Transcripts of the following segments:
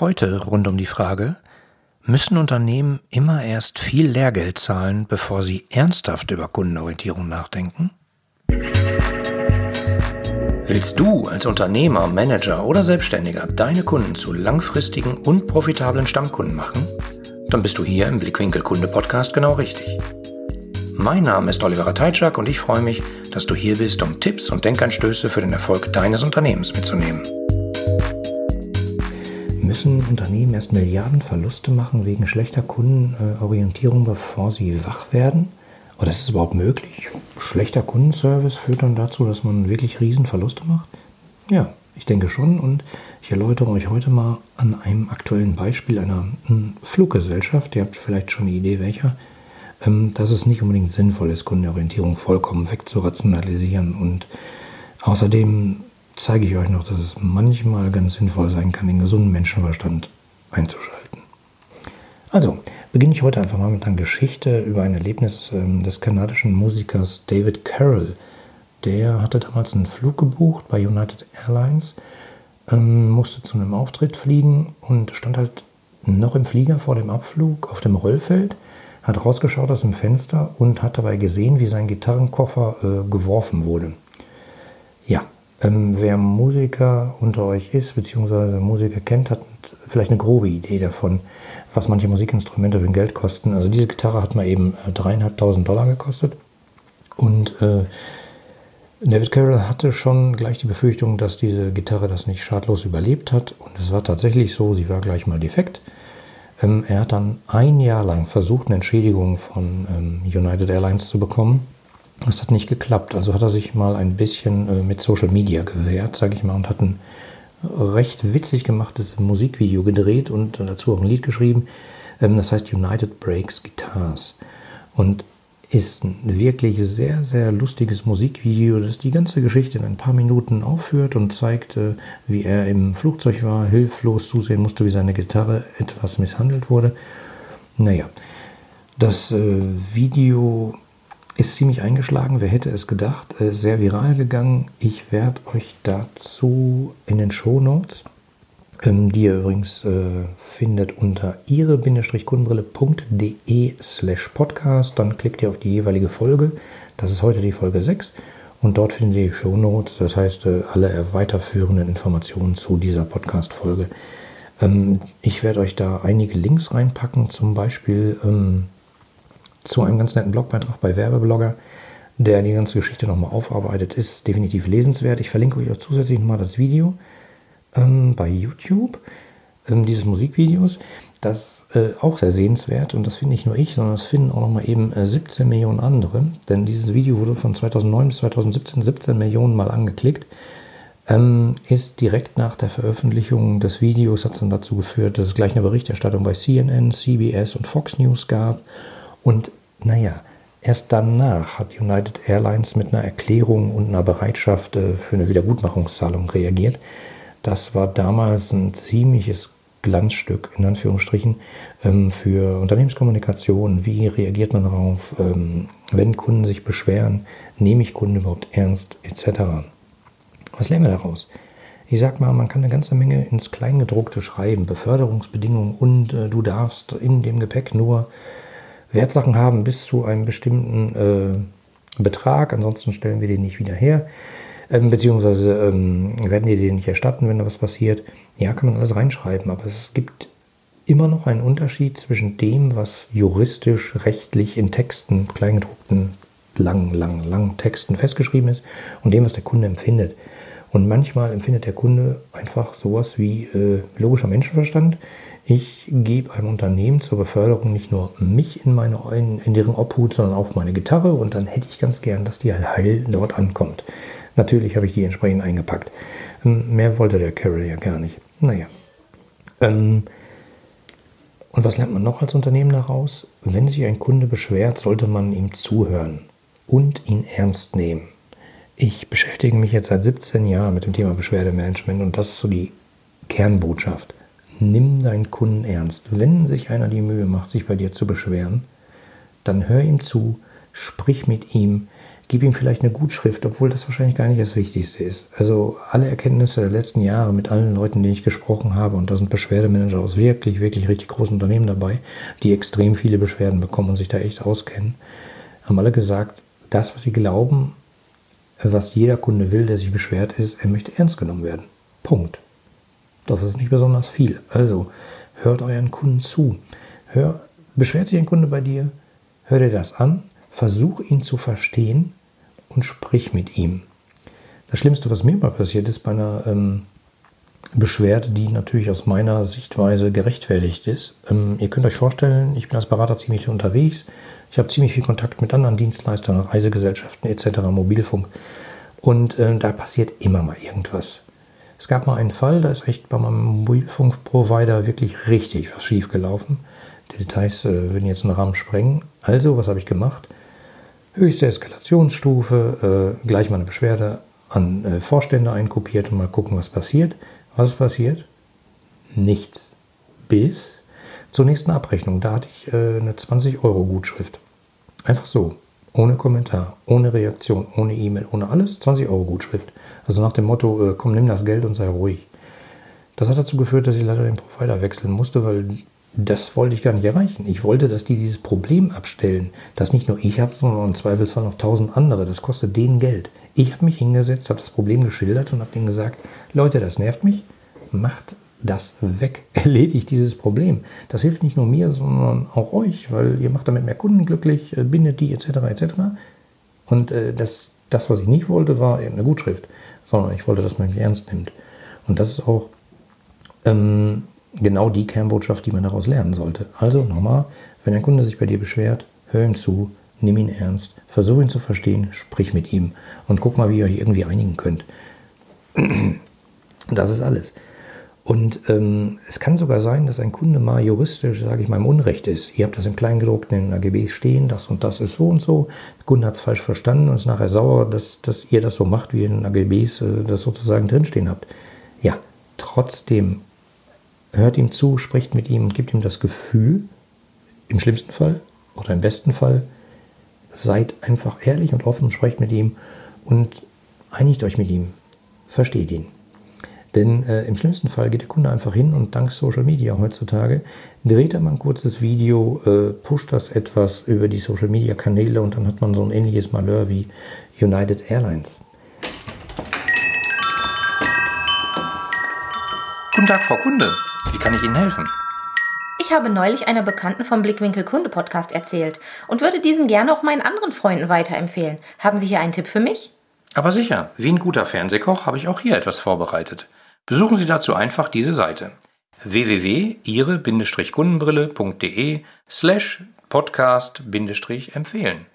Heute rund um die Frage, müssen Unternehmen immer erst viel Lehrgeld zahlen, bevor sie ernsthaft über Kundenorientierung nachdenken? Willst du als Unternehmer, Manager oder Selbstständiger deine Kunden zu langfristigen und profitablen Stammkunden machen? Dann bist du hier im Blickwinkel Kunde Podcast genau richtig. Mein Name ist Oliver Teitschak und ich freue mich, dass du hier bist, um Tipps und Denkanstöße für den Erfolg deines Unternehmens mitzunehmen. Müssen Unternehmen erst Milliarden Verluste machen wegen schlechter Kundenorientierung, bevor sie wach werden? Oder ist es überhaupt möglich? Schlechter Kundenservice führt dann dazu, dass man wirklich Riesenverluste macht? Ja, ich denke schon und ich erläutere euch heute mal an einem aktuellen Beispiel einer hm, Fluggesellschaft, ihr habt vielleicht schon eine Idee welcher, ähm, dass es nicht unbedingt sinnvoll ist, Kundenorientierung vollkommen wegzurationalisieren und außerdem zeige ich euch noch, dass es manchmal ganz sinnvoll sein kann, den gesunden Menschenverstand einzuschalten. Also, beginne ich heute einfach mal mit einer Geschichte über ein Erlebnis ähm, des kanadischen Musikers David Carroll. Der hatte damals einen Flug gebucht bei United Airlines, ähm, musste zu einem Auftritt fliegen und stand halt noch im Flieger vor dem Abflug auf dem Rollfeld, hat rausgeschaut aus dem Fenster und hat dabei gesehen, wie sein Gitarrenkoffer äh, geworfen wurde. Ja, ähm, wer Musiker unter euch ist, beziehungsweise Musiker kennt, hat vielleicht eine grobe Idee davon, was manche Musikinstrumente für Geld kosten. Also diese Gitarre hat mal eben äh, dreieinhalbtausend Dollar gekostet. Und äh, David Carroll hatte schon gleich die Befürchtung, dass diese Gitarre das nicht schadlos überlebt hat. Und es war tatsächlich so, sie war gleich mal defekt. Ähm, er hat dann ein Jahr lang versucht, eine Entschädigung von ähm, United Airlines zu bekommen. Das hat nicht geklappt. Also hat er sich mal ein bisschen äh, mit Social Media gewehrt, sage ich mal, und hat ein recht witzig gemachtes Musikvideo gedreht und dazu auch ein Lied geschrieben. Ähm, das heißt United Breaks Guitars. Und ist ein wirklich sehr, sehr lustiges Musikvideo, das die ganze Geschichte in ein paar Minuten aufführt und zeigt, äh, wie er im Flugzeug war, hilflos zusehen musste, wie seine Gitarre etwas misshandelt wurde. Naja, das äh, Video ist ziemlich eingeschlagen. Wer hätte es gedacht? Äh, sehr viral gegangen. Ich werde euch dazu in den Show Notes, ähm, die ihr übrigens äh, findet unter ihre-kundenbrille.de slash podcast. Dann klickt ihr auf die jeweilige Folge. Das ist heute die Folge 6. Und dort findet ihr die Show Notes, das heißt äh, alle weiterführenden Informationen zu dieser Podcast-Folge. Ähm, ich werde euch da einige Links reinpacken, zum Beispiel ähm, zu einem ganz netten Blogbeitrag bei Werbeblogger, der die ganze Geschichte nochmal aufarbeitet, ist definitiv lesenswert. Ich verlinke euch auch zusätzlich nochmal das Video ähm, bei YouTube ähm, dieses Musikvideos. Das äh, auch sehr sehenswert und das finde nicht nur ich, sondern das finden auch nochmal eben äh, 17 Millionen andere. Denn dieses Video wurde von 2009 bis 2017 17 Millionen Mal angeklickt. Ähm, ist direkt nach der Veröffentlichung des Videos hat es dann dazu geführt, dass es gleich eine Berichterstattung bei CNN, CBS und Fox News gab. Und naja, erst danach hat United Airlines mit einer Erklärung und einer Bereitschaft äh, für eine Wiedergutmachungszahlung reagiert. Das war damals ein ziemliches Glanzstück, in Anführungsstrichen, ähm, für Unternehmenskommunikation. Wie reagiert man darauf, ähm, wenn Kunden sich beschweren? Nehme ich Kunden überhaupt ernst? Etc. Was lernen wir daraus? Ich sag mal, man kann eine ganze Menge ins Kleingedruckte schreiben, Beförderungsbedingungen und äh, du darfst in dem Gepäck nur Wertsachen haben bis zu einem bestimmten äh, Betrag, ansonsten stellen wir den nicht wieder her. Ähm, beziehungsweise ähm, werden die den nicht erstatten, wenn da was passiert. Ja, kann man alles reinschreiben, aber es gibt immer noch einen Unterschied zwischen dem, was juristisch, rechtlich in Texten, kleingedruckten, langen, langen, langen Texten festgeschrieben ist und dem, was der Kunde empfindet. Und manchmal empfindet der Kunde einfach sowas wie äh, logischer Menschenverstand. Ich gebe einem Unternehmen zur Beförderung nicht nur mich in, meine, in, in deren Obhut, sondern auch meine Gitarre und dann hätte ich ganz gern, dass die heil dort ankommt. Natürlich habe ich die entsprechend eingepackt. Ähm, mehr wollte der Carol ja gar nicht. Naja. Ähm, und was lernt man noch als Unternehmen daraus? Wenn sich ein Kunde beschwert, sollte man ihm zuhören und ihn ernst nehmen. Ich beschäftige mich jetzt seit 17 Jahren mit dem Thema Beschwerdemanagement und das ist so die Kernbotschaft nimm deinen Kunden ernst. Wenn sich einer die Mühe macht, sich bei dir zu beschweren, dann hör ihm zu, sprich mit ihm, gib ihm vielleicht eine Gutschrift, obwohl das wahrscheinlich gar nicht das Wichtigste ist. Also alle Erkenntnisse der letzten Jahre mit allen Leuten, denen ich gesprochen habe, und da sind Beschwerdemanager aus wirklich, wirklich richtig großen Unternehmen dabei, die extrem viele Beschwerden bekommen und sich da echt auskennen, haben alle gesagt, das, was sie glauben, was jeder Kunde will, der sich beschwert, ist, er möchte ernst genommen werden. Punkt. Das ist nicht besonders viel. Also hört euren Kunden zu. Hör, beschwert sich ein Kunde bei dir, hör dir das an, versuch ihn zu verstehen und sprich mit ihm. Das Schlimmste, was mir mal passiert ist bei einer ähm, Beschwerde, die natürlich aus meiner Sichtweise gerechtfertigt ist. Ähm, ihr könnt euch vorstellen, ich bin als Berater ziemlich unterwegs. Ich habe ziemlich viel Kontakt mit anderen Dienstleistern, Reisegesellschaften etc., Mobilfunk. Und äh, da passiert immer mal irgendwas. Es gab mal einen Fall, da ist echt bei meinem Mobilfunkprovider wirklich richtig was schiefgelaufen. Die Details äh, würden jetzt einen Rahmen sprengen. Also, was habe ich gemacht? Höchste Eskalationsstufe, äh, gleich mal eine Beschwerde an äh, Vorstände einkopiert und mal gucken, was passiert. Was ist passiert? Nichts. Bis zur nächsten Abrechnung. Da hatte ich äh, eine 20-Euro-Gutschrift. Einfach so. Ohne Kommentar, ohne Reaktion, ohne E-Mail, ohne alles. 20 Euro Gutschrift. Also nach dem Motto, äh, komm, nimm das Geld und sei ruhig. Das hat dazu geführt, dass ich leider den Provider wechseln musste, weil das wollte ich gar nicht erreichen. Ich wollte, dass die dieses Problem abstellen. Dass nicht nur ich habe, sondern im Zweifelsfall noch tausend andere. Das kostet denen Geld. Ich habe mich hingesetzt, habe das Problem geschildert und habe denen gesagt, Leute, das nervt mich. Macht das weg. Erledigt dieses Problem. Das hilft nicht nur mir, sondern auch euch, weil ihr macht damit mehr Kunden glücklich, äh, bindet die etc. etc. Und äh, das, das, was ich nicht wollte, war eine Gutschrift, sondern ich wollte, dass man mich ernst nimmt. Und das ist auch ähm, genau die Kernbotschaft, die man daraus lernen sollte. Also nochmal, wenn ein Kunde sich bei dir beschwert, hör ihm zu, nimm ihn ernst, versuch ihn zu verstehen, sprich mit ihm und guck mal, wie ihr euch irgendwie einigen könnt. Das ist alles. Und ähm, es kann sogar sein, dass ein Kunde mal juristisch, sage ich mal, im Unrecht ist. Ihr habt das im Kleingedruckten in den AGB stehen, das und das ist so und so. Der Kunde hat es falsch verstanden und ist nachher sauer, dass, dass ihr das so macht, wie in den AGBs äh, das sozusagen drinstehen habt. Ja, trotzdem hört ihm zu, spricht mit ihm und gibt ihm das Gefühl, im schlimmsten Fall oder im besten Fall, seid einfach ehrlich und offen und sprecht mit ihm und einigt euch mit ihm, versteht ihn. Denn äh, im schlimmsten Fall geht der Kunde einfach hin und dank Social Media heutzutage dreht er mal ein kurzes Video, äh, pusht das etwas über die Social Media Kanäle und dann hat man so ein ähnliches Malheur wie United Airlines. Guten Tag, Frau Kunde. Wie kann ich Ihnen helfen? Ich habe neulich einer Bekannten vom Blickwinkel Kunde Podcast erzählt und würde diesen gerne auch meinen anderen Freunden weiterempfehlen. Haben Sie hier einen Tipp für mich? Aber sicher, wie ein guter Fernsehkoch habe ich auch hier etwas vorbereitet. Besuchen Sie dazu einfach diese Seite www.ihre-kundenbrille.de slash podcast-empfehlen.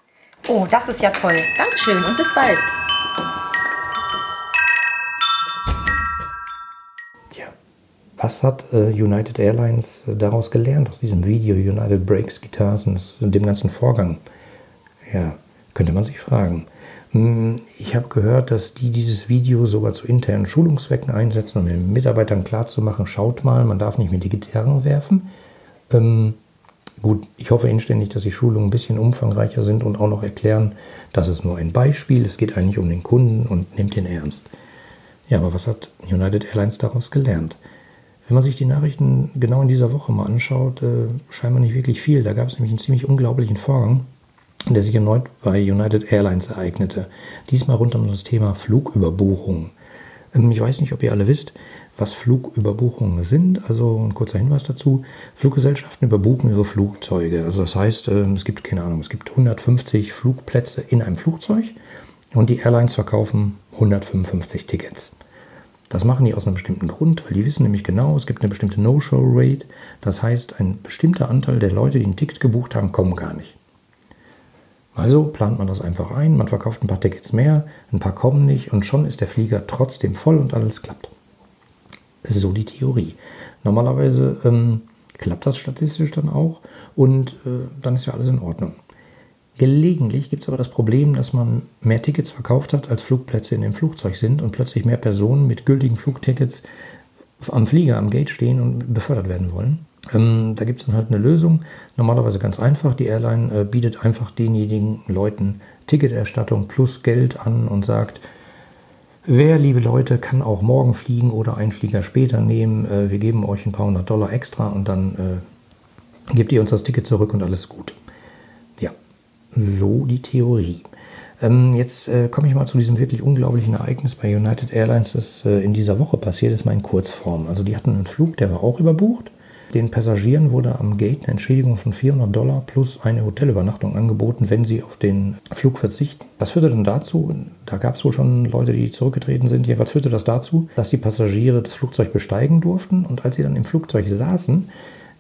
Oh, das ist ja toll. Dankeschön und bis bald. Was hat äh, United Airlines äh, daraus gelernt aus diesem Video United Breaks Guitars und dem ganzen Vorgang? Ja, könnte man sich fragen. Hm, ich habe gehört, dass die dieses Video sogar zu internen Schulungszwecken einsetzen, um den Mitarbeitern klarzumachen, schaut mal, man darf nicht mit die Gitarren werfen. Ähm, gut, ich hoffe inständig, dass die Schulungen ein bisschen umfangreicher sind und auch noch erklären, das ist nur ein Beispiel, es geht eigentlich um den Kunden und nimmt ihn ernst. Ja, aber was hat United Airlines daraus gelernt? Wenn man sich die Nachrichten genau in dieser Woche mal anschaut, äh, scheinbar nicht wirklich viel. Da gab es nämlich einen ziemlich unglaublichen Vorgang der sich erneut bei United Airlines ereignete. Diesmal rund um das Thema Flugüberbuchung. Ähm, ich weiß nicht, ob ihr alle wisst, was Flugüberbuchungen sind. Also ein kurzer Hinweis dazu. Fluggesellschaften überbuchen ihre Flugzeuge. Also das heißt, ähm, es gibt keine Ahnung, es gibt 150 Flugplätze in einem Flugzeug und die Airlines verkaufen 155 Tickets. Das machen die aus einem bestimmten Grund, weil die wissen nämlich genau, es gibt eine bestimmte No-Show-Rate. Das heißt, ein bestimmter Anteil der Leute, die ein Ticket gebucht haben, kommen gar nicht. Also plant man das einfach ein, man verkauft ein paar Tickets mehr, ein paar kommen nicht und schon ist der Flieger trotzdem voll und alles klappt. So die Theorie. Normalerweise ähm, klappt das statistisch dann auch und äh, dann ist ja alles in Ordnung. Gelegentlich gibt es aber das Problem, dass man mehr Tickets verkauft hat, als Flugplätze in dem Flugzeug sind und plötzlich mehr Personen mit gültigen Flugtickets am Flieger, am Gate stehen und befördert werden wollen. Ähm, da gibt es dann halt eine Lösung. Normalerweise ganz einfach. Die Airline äh, bietet einfach denjenigen Leuten Ticketerstattung plus Geld an und sagt, wer, liebe Leute, kann auch morgen fliegen oder einen Flieger später nehmen. Äh, wir geben euch ein paar hundert Dollar extra und dann äh, gebt ihr uns das Ticket zurück und alles gut. So die Theorie. Ähm, jetzt äh, komme ich mal zu diesem wirklich unglaublichen Ereignis bei United Airlines, das äh, in dieser Woche passiert ist, mal in Kurzform. Also die hatten einen Flug, der war auch überbucht. Den Passagieren wurde am Gate eine Entschädigung von 400 Dollar plus eine Hotelübernachtung angeboten, wenn sie auf den Flug verzichten. Das führte dann dazu, da gab es wohl schon Leute, die zurückgetreten sind, jedenfalls führte das dazu, dass die Passagiere das Flugzeug besteigen durften und als sie dann im Flugzeug saßen,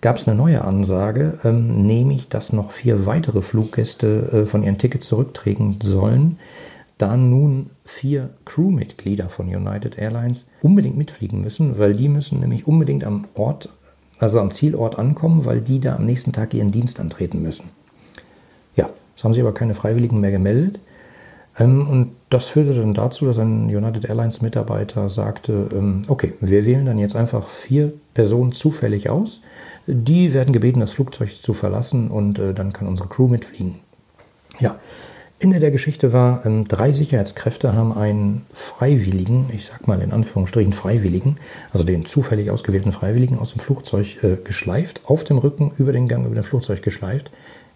gab es eine neue Ansage, ähm, nämlich, dass noch vier weitere Fluggäste äh, von ihren Tickets zurücktreten sollen, da nun vier Crewmitglieder von United Airlines unbedingt mitfliegen müssen, weil die müssen nämlich unbedingt am Ort also am Zielort ankommen, weil die da am nächsten Tag ihren Dienst antreten müssen. Ja, es haben sich aber keine Freiwilligen mehr gemeldet. Ähm, und das führte dann dazu, dass ein United Airlines Mitarbeiter sagte, ähm, okay, wir wählen dann jetzt einfach vier Personen zufällig aus. Die werden gebeten, das Flugzeug zu verlassen und äh, dann kann unsere Crew mitfliegen. Ja, Ende der Geschichte war, ähm, drei Sicherheitskräfte haben einen Freiwilligen, ich sag mal in Anführungsstrichen Freiwilligen, also den zufällig ausgewählten Freiwilligen aus dem Flugzeug äh, geschleift, auf dem Rücken über den Gang über dem Flugzeug geschleift.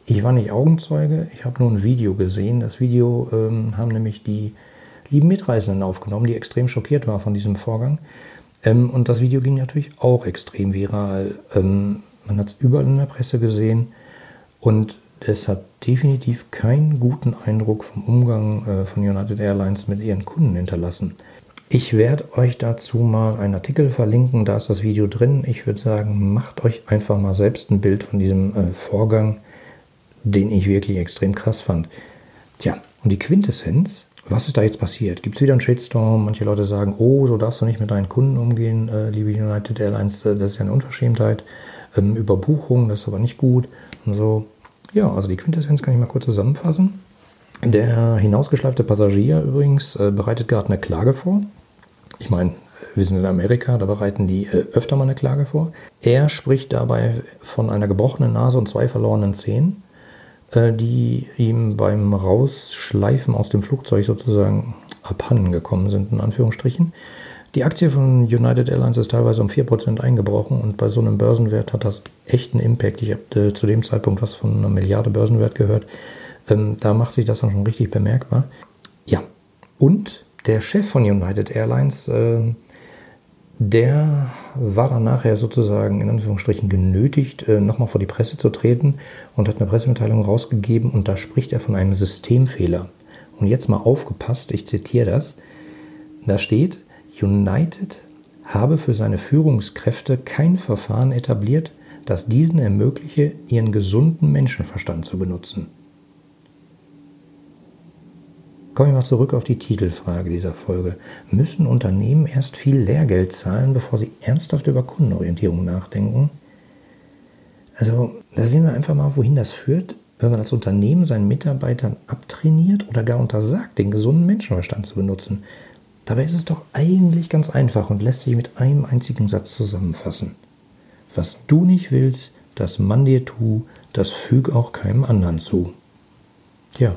Ich war nicht Augenzeuge, ich habe nur ein Video gesehen. Das Video ähm, haben nämlich die lieben Mitreisenden aufgenommen, die extrem schockiert waren von diesem Vorgang. Ähm, und das Video ging natürlich auch extrem viral. Ähm, man hat es überall in der Presse gesehen. Und es hat definitiv keinen guten Eindruck vom Umgang äh, von United Airlines mit ihren Kunden hinterlassen. Ich werde euch dazu mal einen Artikel verlinken, da ist das Video drin. Ich würde sagen, macht euch einfach mal selbst ein Bild von diesem äh, Vorgang, den ich wirklich extrem krass fand. Tja, und die Quintessenz, was ist da jetzt passiert? Gibt es wieder einen Shitstorm? Manche Leute sagen, oh, so darfst du nicht mit deinen Kunden umgehen, äh, liebe United Airlines, äh, das ist ja eine Unverschämtheit. Ähm, Überbuchung, das ist aber nicht gut und so. Ja, also die Quintessenz kann ich mal kurz zusammenfassen. Der hinausgeschleifte Passagier übrigens äh, bereitet gerade eine Klage vor. Ich meine, wir sind in Amerika, da bereiten die äh, öfter mal eine Klage vor. Er spricht dabei von einer gebrochenen Nase und zwei verlorenen Zähnen, äh, die ihm beim Rausschleifen aus dem Flugzeug sozusagen abhanden gekommen sind, in Anführungsstrichen. Die Aktie von United Airlines ist teilweise um 4% eingebrochen und bei so einem Börsenwert hat das echten Impact. Ich habe äh, zu dem Zeitpunkt was von einer Milliarde Börsenwert gehört. Ähm, da macht sich das dann schon richtig bemerkbar. Ja, und der Chef von United Airlines, äh, der war dann nachher sozusagen in Anführungsstrichen genötigt, äh, nochmal vor die Presse zu treten und hat eine Pressemitteilung rausgegeben und da spricht er von einem Systemfehler. Und jetzt mal aufgepasst, ich zitiere das. Da steht, United habe für seine Führungskräfte kein Verfahren etabliert, das diesen ermögliche, ihren gesunden Menschenverstand zu benutzen. Kommen wir mal zurück auf die Titelfrage dieser Folge. Müssen Unternehmen erst viel Lehrgeld zahlen, bevor sie ernsthaft über Kundenorientierung nachdenken? Also, da sehen wir einfach mal, wohin das führt, wenn man als Unternehmen seinen Mitarbeitern abtrainiert oder gar untersagt, den gesunden Menschenverstand zu benutzen. Dabei ist es doch eigentlich ganz einfach und lässt sich mit einem einzigen Satz zusammenfassen. Was du nicht willst, dass man dir tu, das füg auch keinem anderen zu. Tja,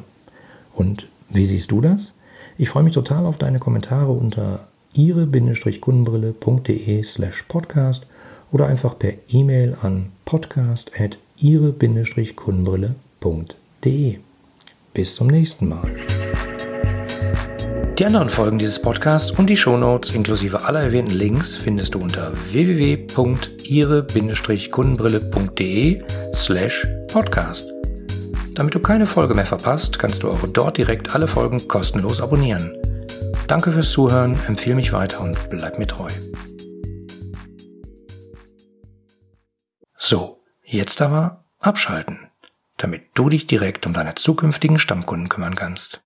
und wie siehst du das? Ich freue mich total auf deine Kommentare unter ihre-kundenbrille.de slash podcast oder einfach per E-Mail an podcast at ihre-kundenbrille.de. Bis zum nächsten Mal. Die anderen Folgen dieses Podcasts und die Shownotes inklusive aller erwähnten Links findest du unter www.ihre-kundenbrille.de slash podcast. Damit du keine Folge mehr verpasst, kannst du auch dort direkt alle Folgen kostenlos abonnieren. Danke fürs Zuhören, empfehle mich weiter und bleib mir treu. So, jetzt aber abschalten, damit du dich direkt um deine zukünftigen Stammkunden kümmern kannst.